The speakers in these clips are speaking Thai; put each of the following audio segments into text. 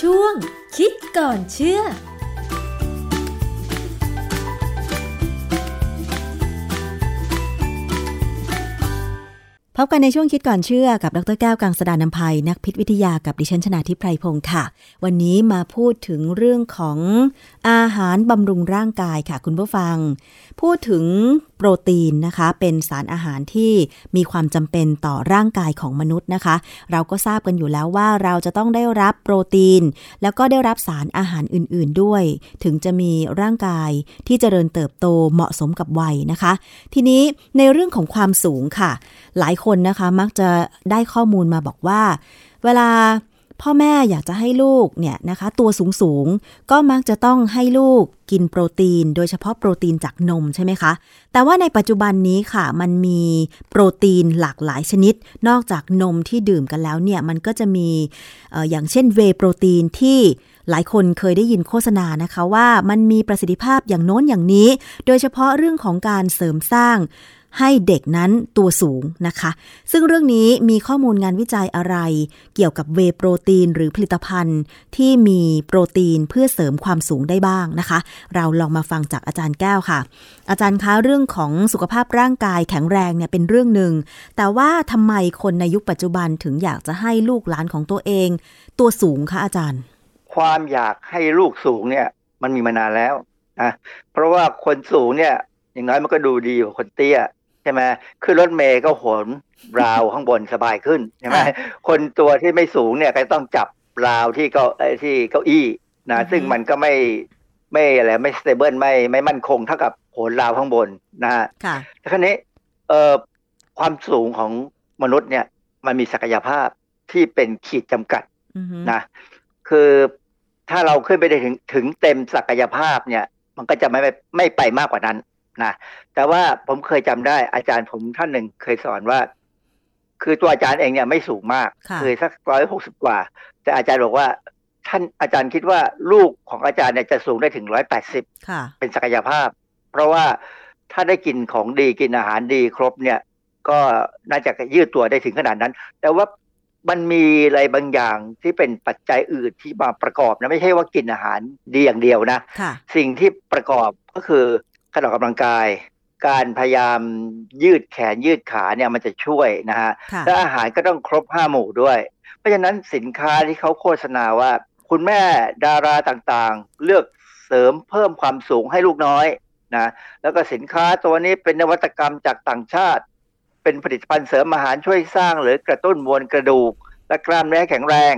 ช่วงคิดก่อนเชื่อ พบกันในช่วงคิดก่อนเชื่อกับดรแก้วกังสดานนภัยนักพิษวิทยากับดิฉันชนาทิพไพรพงศ์ค่ะ วันนี้มาพูดถึงเรื่องของอาหารบำรุงร่างกายค่ะ คุณผู้ฟัง พูดถึงโปรตีนนะคะ เป็นสารอาหารที่มีความจำเป็นต่อร่างกายของมนุษย์นะคะ เราก็ทราบกันอยู่แล้วว่าเราจะต้องได้รับโปรตีน แล้วก็ได้รับสารอาหารอื่น ๆด้วย ถึงจะมีร่างกายที่เจริญเติบโตเหมาะสมกับวัยนะคะ ทีนี้ในเรื่องของความสูงค่ะ หลายคนนะคะมักจะได้ข้อมูลมาบอกว่า เวลาพ่อแม่อยากจะให้ลูกเนี่ยนะคะ ตัวสูงสูงก็มักจะต้องให้ลูกกินโปรตีน โดยเฉพาะโปรตีนจากนมใช่ไหมคะ แต่ว่าในปัจจุบันนี้ค่ะ มันมีโปรตีนหลากหลายชนิด นอกจากนมที่ดื่มกันแล้วเนี่ย มันก็จะมีออย่างเช่นเวโปรตีนที่หลายคนเคยได้ยินโฆษณานะคะว่ามันมีประสิทธิภาพอย่างโน้นอย่างนี้ โดยเฉพาะเรื่องของการเสริมสร้าง ให้เด็กนั้นตัวสูงนะคะ ซึ่งเรื่องนี้มีข้อมูลงานวิจัยอะไร เกี่ยวกับเวโปรตีนหรือผลิตภัณฑ์ ที่มีโปรตีนเพื่อเสริมความสูงได้บ้างนะคะ เราลองมาฟังจากอาจารย์แก้วค่ะ อาจารย์คะเรื่องของสุขภาพร่างกายแข็งแรงเนี่ยเป็นเรื่องหนึ่ง แต่ว่าทำไมคนในยุคปัจจุบันถึงอยากจะให้ลูกหลานของตัวเอง ตัวสูงคะอาจารย์ ความอยากให้ลูกสูงเนี่ยมันมีมานานแล้วนะเพราะว่าคนสูงเนี่ยอย่างน้อยมันก็ดูดีกว่าคนเตี้ย ใช่ไหมขึ้นรถเมย์ก็โหนราวข้างบนสบายขึ้นใช่ไหมคนตัวที่ไม่สูงเนี่ยก็ต้องจับราวที่เก้าที่เก้าอี้นะซึ่งมันก็ไม่ไม่อะไรไม่สเตเบิลไม่ไม่มั่นคงเท่ากับโหนราวข้างบนนะฮะแต่ครั้นี้เอ่อความสูงของมนุษย์เนี่ย มันมีศักยภาพที่เป็นขีดจำกัดนะคือถ้าเราขึ้นไปได้ถึงถึงเต็มศักยภาพเนี่ย มันก็จะไม่ไม่ไปมากกว่านั้น นะแต่ว่าผมเคยจำได้อาจารย์ผมท่านหนึ่งเคยสอนว่า คือตัวอาจารย์เองเนี่ยไม่สูงมากเคยสักร้อยหกสิบกว่า แต่อาจารย์บอกว่า ท่านอาจารย์คิดว่าลูกของอาจารย์เนี่ยจะสูงได้ถึงร้อยแปดสิบเป็นศักยภาพ เพราะว่าถ้าได้กินของดีกินอาหารดีครบเนี่ย ก็น่าจะยืดตัวได้ถึงขนาดนั้น แต่ว่ามันมีอะไรบางอย่างที่เป็นปัจจัยอื่นที่มาประกอบนะไม่ใช่ว่ากินอาหารดีอย่างเดียวนะ สิ่งที่ประกอบก็คือ การออกกำลังกาย การพยายามยืดแขนยืดขาเนี่ยมันจะช่วยนะฮะและอาหารก็ต้องครบห้าหมู่ด้วย เพราะฉะนั้นสินค้าที่เขาโฆษณาว่า คุณแม่ดาราต่างๆ เลือกเสริมเพิ่มความสูงให้ลูกน้อยนะแล้วก็สินค้าตัวนี้เป็นนวัตกรรมจากต่างชาติ เป็นผลิตภัณฑ์เสริมอาหารช่วยสร้างหรือกระตุ้นมวลกระดูก และกล้ามเนื้อแข็งแรง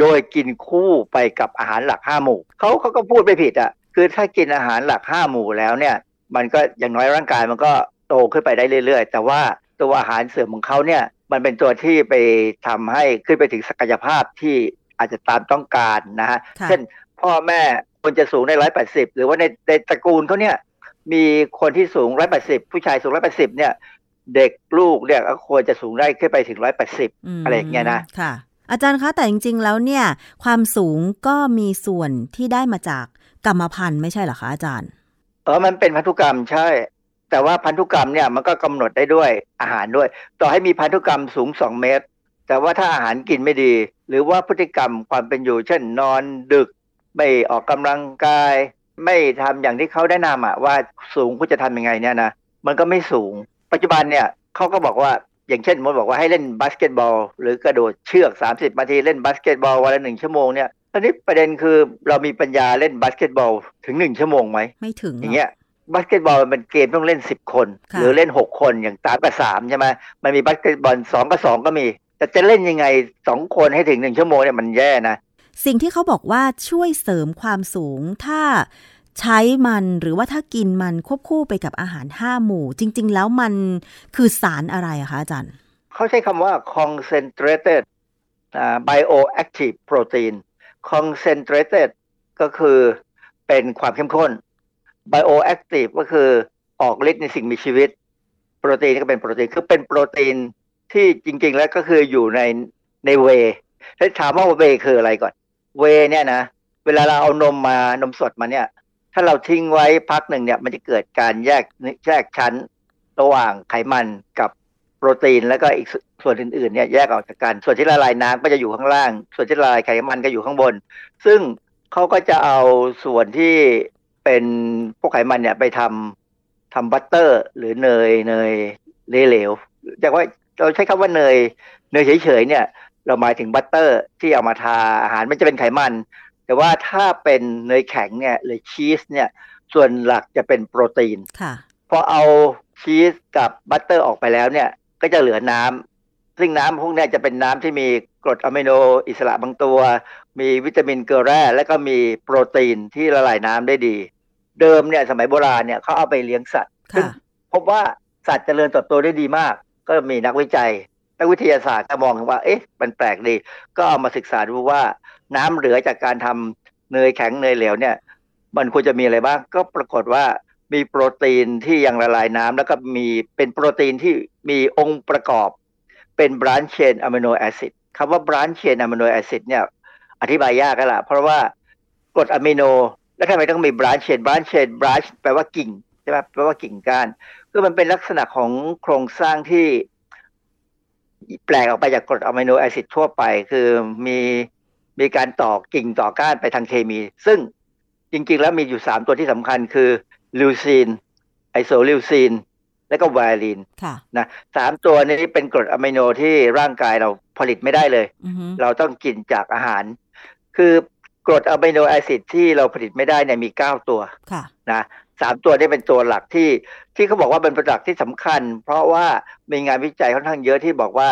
โดยกินคู่ไปกับอาหารหลักห้าหมู่เขาเขาก็พูดไม่ผิดอะคือถ้ากินอาหารหลักห้าหมู่แล้วเนี่ย มันก็อย่างน้อยร่างกายมันก็โตขึ้นไปได้เรื่อย ๆ แต่ว่าตัวอาหารเสริมของเขาเนี่ยมันเป็นตัวที่ไปทำให้ขึ้นไปถึงศักยภาพที่อาจจะตามต้องการนะฮะ เช่นพ่อแม่คนจะสูงได้ร้อยแปดสิบหรือว่าในในตระกูลเขาเนี่ยมีคนที่สูงร้อยแปดสิบผู้ชายสูงร้อยแปดสิบเนี่ย เด็กลูกเนี่ยก็ควรจะสูงได้ขึ้นไปถึงร้อยแปดสิบอะไรอย่างเงี้ยนะค่ะ อาจารย์คะแต่จริง ๆ แล้วเนี่ย ความสูงก็มีส่วนที่ได้มาจากกรรมพันธุ์ไม่ใช่เหรอคะอาจารย์ เออมันเป็นพันธุกรรมใช่ แต่ว่าพันธุกรรมเนี่ยมันก็กำหนดได้ด้วยอาหารด้วย ต่อให้มีพันธุกรรมสูงสองเมตร แต่ว่าถ้าอาหารกินไม่ดี หรือว่าพฤติกรรมความเป็นอยู่ เช่นนอนดึก ไม่ออกกำลังกาย ไม่ทำอย่างที่เขาแนะนำอะว่าสูงคุณจะทำยังไงเนี่ยนะมันก็ไม่สูง ปัจจุบันเนี่ยเขาก็บอกว่าอย่างเช่นมดบอกว่าให้เล่นบาสเกตบอล หรือกระโดดเชือก 30นาทีเล่นบาสเกตบอลวันละหนึ่งชั่วโมงเนี่ย ตอนนี้ประเด็นคือเรามีปัญญาเล่นบาสเกตบอลถึงหนึ่งชั่วโมงไหมไม่ถึงอย่างเงี้ยบาสเกตบอลมันเกมต้องเล่นสิบคน หรือเล่นหกคนอย่างสามกับสามใช่ไหมมันมีบาสเกตบอลสองกับสองก็มี แต่จะเล่นยังไงสองคนให้ถึงหนึ่งชั่วโมงเนี่ยมันแย่นะ สิ่งที่เขาบอกว่าช่วยเสริมความสูงถ้าใช้มันหรือว่าถ้ากินมันควบคู่ไปกับอาหารห้าหมู่ จริง ๆ แล้วมันคือสารอะไรอะคะอาจารย์ เขาใช้คำว่า concentrated bioactive protein concentrated ก็คือเป็นความเข้มข้น bioactive ก็คือออกฤทธิ์ในสิ่งมีชีวิต โปรตีนก็เป็นโปรตีน คือเป็นโปรตีนที่จริง ๆ แล้วก็คืออยู่ในในเวถ้าถามว่าเวคืออะไรก่อน เวเนี่ยนะ เวลาเราเอานมมานมสดมาเนี่ย ถ้าเราทิ้งไว้พักหนึ่งเนี่ย มันจะเกิดการแยกแยกชั้นระหว่างไขมันกับโปรตีนแล้วก็อีก ส่วนอื่นๆเนี่ยแยกออกจากกัน ส่วนที่ละลายน้ำก็จะอยู่ข้างล่าง ส่วนที่ละลายไขมันก็อยู่ข้างบน ซึ่งเขาก็จะเอาส่วนที่เป็นพวกไขมันเนี่ยไปทำทำ butter หรือเนยเนยเหลวๆจากว่าเราใช้คำว่าเนยเนยเฉยๆเนี่ย เราหมายถึง butter ที่เอามาทาอาหารมันจะเป็นไขมัน แต่ว่าถ้าเป็นเนยแข็งเนี่ยหรือชีสเนี่ยส่วนหลักจะเป็นโปรตีนค่ะพอเอาชีสกับบัตเตอร์ออกไปแล้วเนี่ย ก็จะเหลือน้ำ ซึ่งน้ำพวกเนี้จะเป็นน้ำที่มีกรดอะมิโนอิสระบางตัว มีวิตามินเกลือแร่ และก็มีโปรตีนที่ละลายน้ำได้ดี เดิมเนี่ยสมัยโบราณเนี่ยเขาเอาไปเลี้ยงสัตว์ซึ่งค่ะพบว่าสัตว์เจริญเติบโตได้ดีมาก ก็มีนักวิจัยนักวิทยาศาสตร์ก็มองว่า เอ๊ะมันแปลกดี ก็เอามาศึกษาดูว่าน้ำเหลือจากการทำเนยแข็งเนยเหลวเนี่ย มันควรจะมีอะไรบ้าง ก็ปรากฏว่ามีโปรตีนที่ยังละลายน้ำแล้วก็มีเป็นโปรตีนที่มีองค์ประกอบ เป็น branched-chain amino acid คำว่า branched-chain amino acid เนี่ยอธิบายยากกันละเพราะว่ากรดอะมิโน แล้วทำไมต้องมี branched-chain branched-chain branch แปลว่ากิ่งใช่ไหมแปลว่ากิ่งก้าน คือมันเป็นลักษณะของโครงสร้างที่แปลกออกไปจากกรด amino acid ทั่วไป คือมีมีการต่อกิ่งต่อก้านไปทางเคมี ซึ่งจริงๆ แล้วมีอยู่สามตัวที่สำคัญคือ ลิวซีน ไอโซลิวซีน และก็วาลีนค่ะนะสามตัวนี้เป็นกรดอะมิโนที่ร่างกายเราผลิตไม่ได้เลยอือฮึเราต้องกินจากอาหาร คือกรด amino acid ที่เราผลิตไม่ได้เนี่ยมีเก้าตัวค่ะนะสามตัวนี้เป็นตัวหลักที่ที่เขาบอกว่าเป็นประจักษ์ที่สำคัญ เพราะว่ามีงานวิจัยค่อนข้างเยอะที่บอกว่า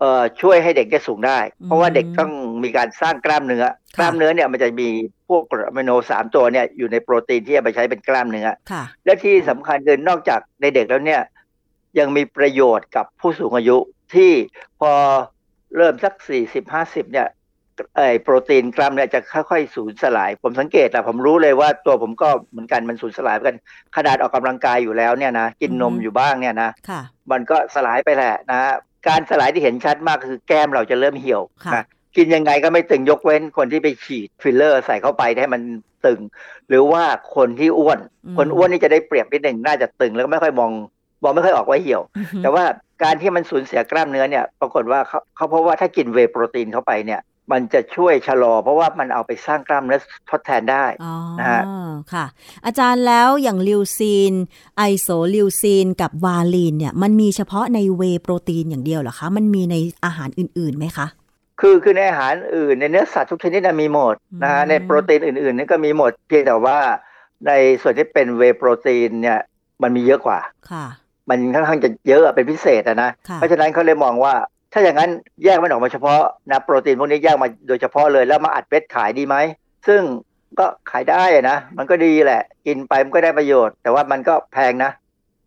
เอ่อช่วยให้เด็กได้สูงได้ เพราะว่าเด็กต้องมีการสร้างกล้ามเนื้อกล้ามเนื้อเนี่ยมันจะมีพวกกรดอะมิโนสามตัวเนี่ยอยู่ในโปรตีนที่เอาไปใช้เป็นกล้ามเนื้อค่ะและที่สำคัญคือนอกจากในเด็กแล้วเนี่ยยังมีประโยชน์กับผู้สูงอายุที่พอเริ่มสักสี่สิบห้าสิบเนี่ยไอโปรตีนกล้ามเนี่ยจะค่อยๆสูญสลาย ผมสังเกตอะผมรู้เลยว่าตัวผมก็เหมือนกันมันสูญสลายเหมือนกันขนาดออกกำลังกายอยู่แล้วเนี่ยนะกินนมอืมอยู่บ้างเนี่ยนะค่ะมันก็สลายไปแหละนะ การสลายที่เห็นชัดมากคือแก้มเราจะเริ่มเหี่ยวค่ะนะกินยังไงก็ไม่ตึงยกเว้นคนที่ไปฉีดฟิลเลอร์ใส่เข้าไปให้มันตึง หรือว่าคนที่อ้วนอืมคนอ้วนนี่จะได้เปรียบนิดหนึ่งน่าจะตึงแล้วก็ไม่ค่อยมองมองไม่ค่อยออกว่าเหี่ยวอือฮึแต่ว่าการที่มันสูญเสียกล้ามเนื้อเนี่ย ปรากฏว่าเขาเขาเพราะว่าถ้ากินเวย์โปรตีนเข้าไปเนี่ย มันจะช่วยชะลอ เพราะว่ามันเอาไปสร้างกล้ามเนื้อทดแทนได้อ๋อนะฮะค่ะ อาจารย์แล้วอย่างลิวซีน ไอโซลิวซีนกับวาลีนเนี่ย มันมีเฉพาะในเวย์โปรตีนอย่างเดียวเหรอคะ มันมีในอาหารอื่นๆไหมคะ คือคือในอาหารอื่นในเนื้อสัตว์ทุกชนิดนะมีหมดนะฮะอืมในโปรตีนอื่นๆนี่ก็มีหมดเพียงแต่ว่าในส่วนที่เป็นเวย์โปรตีนเนี่ย มันมีเยอะกว่าค่ะ มันค่อนข้างจะเยอะเป็นพิเศษอะนะค่ะเพราะฉะนั้นเขาเลยมองว่า ถ้าอย่างนั้นแยกมันออกมาเฉพาะนะโปรตีนพวกนี้แยกมาโดยเฉพาะเลยแล้วมาอัดเม็ดขายดีไหม ซึ่งก็ขายได้นะ มันก็ดีแหละ กินไปมันก็ได้ประโยชน์ แต่ว่ามันก็แพงนะ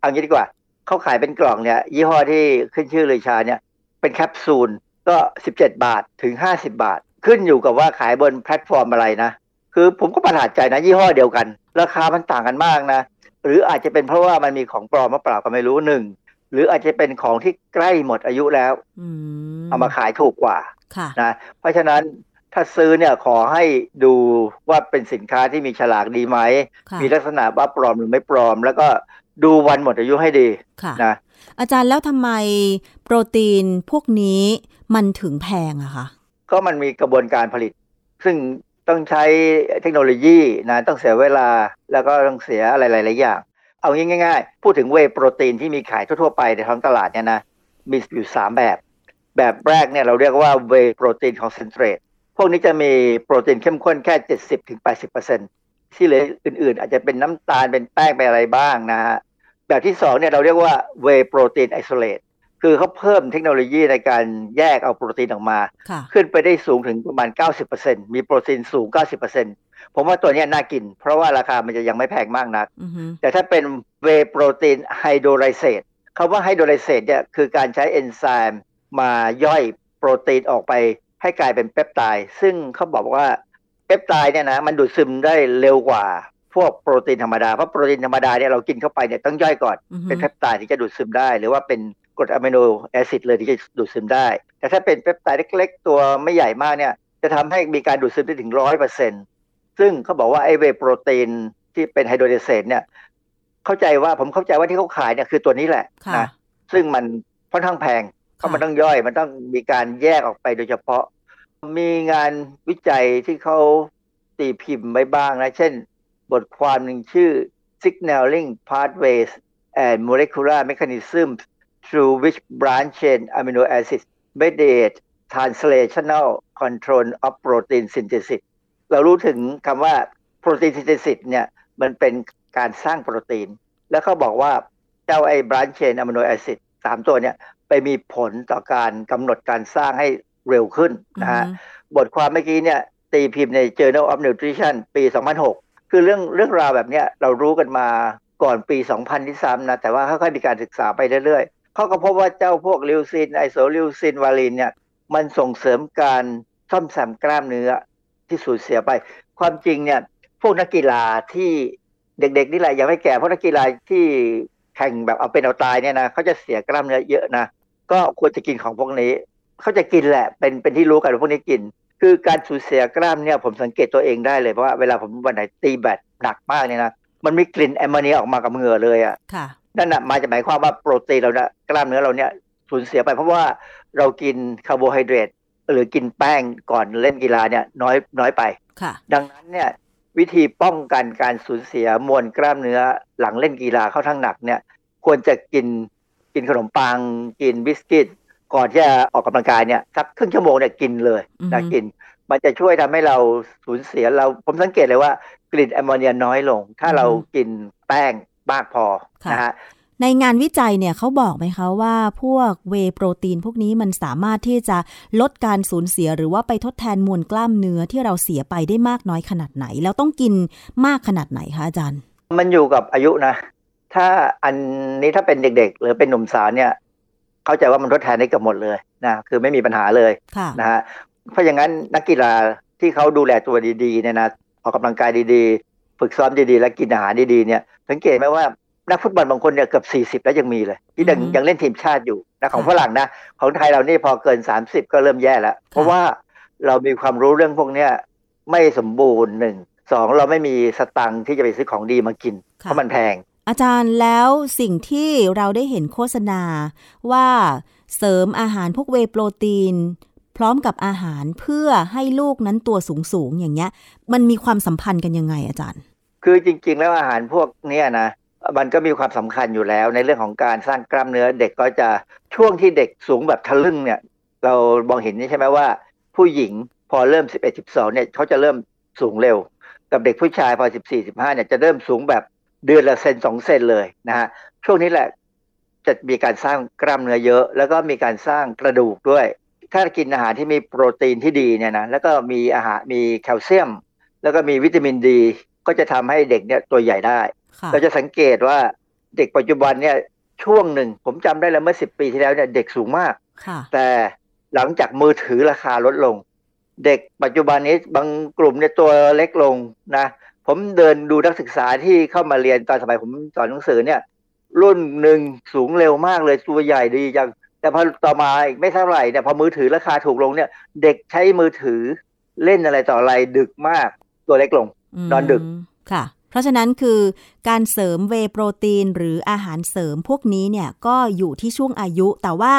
เอางี้ดีกว่าเขาขายเป็นกล่องเนี่ย ยี่ห้อที่ขึ้นชื่อเลยชาเนี่ย เป็นแคปซูลก็ 17 บาทถึง 50 บาท ขึ้นอยู่กับว่าขายบนแพลตฟอร์มอะไรนะ คือผมก็ประหลาดใจนะ ยี่ห้อเดียวกัน ราคามันต่างกันมากนะ หรืออาจจะเป็นเพราะว่ามันมีของปลอมมาเปล่าก็ไม่รู้หนึ่ง หรืออาจจะเป็นของที่ใกล้หมดอายุแล้วอืมเอามาขายถูกกว่าค่ะนะเพราะฉะนั้นถ้าซื้อเนี่ยขอให้ดูว่าเป็นสินค้าที่มีฉลากดีไหมค่ะมีลักษณะว่าปลอมหรือไม่ปลอม แล้วก็ดูวันหมดอายุให้ดีค่ะนะอาจารย์แล้วทำไมโปรตีนพวกนี้มันถึงแพงอะคะก็มันมีกระบวนการผลิต ซึ่งต้องใช้เทคโนโลยีนะต้องเสียเวลาแล้วก็ต้องเสียอะไรหลายๆอย่าง เอาง่ายๆ พูดถึงเวย์โปรตีนที่มีขายทั่วๆไปในท้องตลาดเนี่ยนะ มีอยู่ 3 แบบ แบบแรกเนี่ยเราเรียกว่าเวย์โปรตีน concentrate พวกนี้จะมีโปรตีนเข้มข้นแค่ 70-80%ที่เหลืออื่นๆ อาจจะเป็นน้ำตาลเป็นแป้งเป็นอะไรบ้างนะฮะ แบบที่สองเนี่ยเราเรียกว่าเวย์โปรตีน isolate คือเขาเพิ่มเทคโนโลยีในการแยกเอาโปรตีนออกมาค่ะขึ้นไปได้สูงถึงประมาณ 90%มีโปรตีนสูง 90% ผมว่าตัวเนี้ยน่ากิน เพราะว่าราคามันจะยังไม่แพงมากนักอือฮึแต่ถ้าเป็นเวย์โปรตีน hydrolysate คำว่า hydrolysate เนี่ยคือการใช้เอนไซม์มาย่อยโปรตีนออกไปให้กลายเป็นเปปไทด์ซึ่งเขาบอกว่าเปปไทด์เนี่ยนะมันดูดซึมได้เร็วกว่าพวกโปรตีนธรรมดา เพราะโปรตีนธรรมดาเนี่ยเรากินเข้าไปเนี่ยต้องย่อยก่อนอือฮึเป็นเปปไทด์ที่จะดูดซึมได้ หรือว่าเป็นกรดอะมิโนแอซิดเลยที่จะดูดซึมได้ แต่ถ้าเป็นเปปไทด์เล็ก ๆ ตัวไม่ใหญ่มากเนี่ยจะทำให้มีการดูดซึมได้ถึงร้อยเปอร์เซ็น ซึ่งเขาบอกว่าไอเวย์โปรตีนที่เป็นไฮโดรไลเซตเนี่ย เข้าใจว่าผมเข้าใจว่าที่เขาขายเนี่ยคือตัวนี้แหละค่ะนะซึ่งมันค่อนข้างแพงเพราะมันต้องย่อย มันต้องมีการแยกออกไปโดยเฉพาะ มีงานวิจัยที่เขาตีพิมพ์ไว้บ้างนะ เช่น บทความหนึ่งชื่อ signaling pathways and molecular mechanisms through which branch chain amino acids mediate translational control of protein synthesis เรารู้ถึงคำว่า protein synthesis เนี่ยมันเป็นการสร้างโปรตีน แล้วเขาบอกว่าเจ้าไอ้ branch chain amino acid สามตัวเนี่ยไปมีผลต่อการกำหนดการสร้างให้เร็วขึ้นนะฮะบทความเมื่อกี้เนี่ยตีพิมพ์ใน Journal of Nutrition ปี 2006 คือเรื่องเรื่องราวแบบเนี้ยเรารู้กันมาก่อนปี 2000 ที่ซ้ำนะ แต่ว่าค่อยๆมีการศึกษาไปเรื่อยๆ เขาก็พบว่าเจ้าพวกลิวซินไอโซลิวซินวาลินเนี่ยมันส่งเสริมการซ่อมแซมกล้ามเนื้อ ที่สูญเสียไป ความจริงเนี่ย พวกนักกีฬาที่เด็กๆนี่แหละยังไม่แก่พวกนักกีฬาที่แข่งแบบเอาเป็นเอาตายเนี่ยนะเขาจะเสียกล้ามเนื้อเยอะนะก็ควรจะกินของพวกนี้เขาจะกินแหละเป็นเป็นที่รู้กันว่าพวกนี้กิน คือการสูญเสียกล้ามเนี่ยผมสังเกตตัวเองได้เลยเพราะว่าเวลาผมวันไหนตีแบตหนักมากเนี่ยนะมันมีกลิ่นแอมโมเนียออกมากับเหงื่อเลยอะค่ะนั่นน่ะมาจะหมายความว่าโปรตีนเราเนี่ยกล้ามเนื้อเราเนี่ยสูญเสียไปเพราะว่าเรากินคาร์โบไฮเดรต หรือกินแป้งก่อนเล่นกีฬาเนี่ยน้อยน้อยไปค่ะดังนั้นเนี่ยวิธีป้องกันการสูญเสียมวลกล้ามเนื้อหลังเล่นกีฬาเข้าทั้งหนักเนี่ย ควรจะกินกินขนมปัง กินบิสกิต ก่อนที่จะออกกำลังกายเนี่ยสักครึ่งชั่วโมงเนี่ยกินเลยอือฮึนะกิน มันจะช่วยทำให้เราสูญเสียเราผมสังเกตเลยว่ากลิ่นแอมโมเนียน้อยลง ถ้าเรากินแป้งมากพอนะฮะ ในงานวิจัยเนี่ยเขาบอกไหมคะว่าพวกเวย์โปรตีนพวกนี้มันสามารถที่จะลดการสูญเสียหรือว่าไปทดแทนมวลกล้ามเนื้อที่เราเสียไปได้มากน้อยขนาดไหน แล้วต้องกินมากขนาดไหนคะอาจารย์ มันอยู่กับอายุนะ ถ้าอันนี้ถ้าเป็นเด็ก ๆ หรือเป็นหนุ่มสาวเนี่ย เข้าใจว่ามันทดแทนได้เกับหมดเลยนะคือไม่มีปัญหาเลยค่ะนะฮะเพราะอย่างนั้นนักกีฬาที่เขาดูแลตัวดีๆเนี่ยนะออกกำลังกายดีๆ ฝึกซ้อมดีๆ และกินอาหารดีๆเนี่ย สังเกตไหมว่า นักฟุตบอลบางคนเนี่ยเกือบ 40 แล้วยังมีเลย ที่ยังอือฮึยังเล่นทีมชาติอยู่นะของค่ะฝรั่งนะ ของไทยเรานี่พอเกิน 30 ก็เริ่มแย่แล้ว เพราะว่าเรามีความรู้เรื่องพวกเนี้ยไม่สมบูรณ์หนึ่งสองเราไม่มีสตังค์ที่จะไปซื้อของดีมากิน เพค่ะราะมันแพง อาจารย์แล้วสิ่งที่เราได้เห็นโฆษณาว่าเสริมอาหารพวกเวย์โปรตีน พร้อมกับอาหารเพื่อให้ลูกนั้นตัวสูงๆอย่างเงี้ย มันมีความสัมพันธ์กันยังไงอาจารย์ คือจริง ๆ แล้วอาหารพวกเนี้ยนะ มันก็มีความสำคัญอยู่แล้ว ในเรื่องของการสร้างกล้ามเนื้อเด็กก็จะช่วงที่เด็กสูงแบบทะลึ่งเนี่ย เรามองเห็นนี่ใช่ไหมว่า ผู้หญิงพอเริ่ม 11 12เนี่ยเขาจะเริ่มสูงเร็ว กับเด็กผู้ชายพอ 14 15เนี่ยจะเริ่มสูงแบบเดือนละเซนสองเซนเลยนะฮะช่วงนี้แหละจะมีการสร้างกล้ามเนื้อเยอะ แล้วก็มีการสร้างกระดูกด้วย ถ้ากินอาหารที่มีโปรตีนที่ดีเนี่ยนะแล้วก็มีอาหารมีแคลเซียม แล้วก็มีวิตามินดี ก็จะทำให้เด็กเนี่ยตัวใหญ่ได้ เราจะสังเกตว่าเด็กปัจจุบันเนี่ยช่วงหนึ่ง ผมจำได้แล้วเมื่อสิบปีที่แล้วเนี่ยเด็กสูงมากค่ะแต่หลังจากมือถือราคาลดลง เด็กปัจจุบันนี้บางกลุ่มเนี่ยตัวเล็กลงนะ ผมเดินดูนักศึกษาที่เข้ามาเรียนตอนสมัยผมสอนหนังสือเนี่ย รุ่นหนึ่งสูงเร็วมากเลยตัวใหญ่ดีจังแต่พอต่อมาอีกไม่เท่าไหร่เนี่ยพอมือถือราคาถูกลงเนี่ย เด็กใช้มือถือเล่นอะไรต่ออะไรดึกมากตัวเล็กลงมนอนดึกค่ะ เพราะฉะนั้นคือการเสริมเวโปรตีน หรืออาหารเสริมพวกนี้เนี่ยก็อยู่ที่ช่วงอายุ แต่ว่า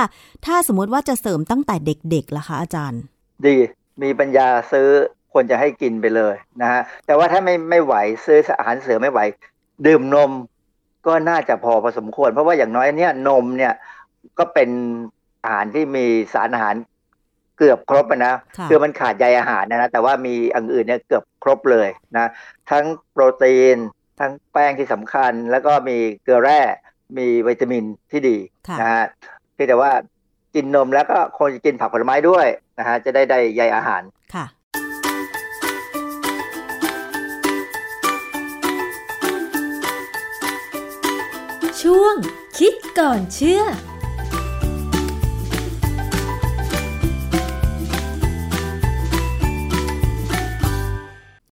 ถ้าสมมติว่าจะเสริมตั้งแต่เด็กๆล่ะคะอาจารย์ ดีมีปัญญาซื้อควรจะให้กินไปเลยนะฮะแต่ว่าถ้าไม่ไม่ไหวซื้ออาหารเสริมไม่ไหว ดื่มนมก็น่าจะพอพอสมควร เพราะว่าอย่างน้อยเนี่ยนมเนี่ยก็เป็นอาหารที่มีสารอาหาร เกือบครบอะนะค่ะคือมันขาดใยอาหารนะนะแต่ว่ามีอันอื่นเนี่ยเกือบครบเลยนะทั้งโปรตีน ทั้งแป้งที่สำคัญ แล้วก็มีเกลือแร่มีวิตามินที่ดีค่ะนะฮะเพียงแต่ว่ากินนมแล้วก็ควรจะกินผักผลไม้ด้วยนะฮะจะได้ได้ใยอาหารค่ะช่วงคิดก่อนเชื่อ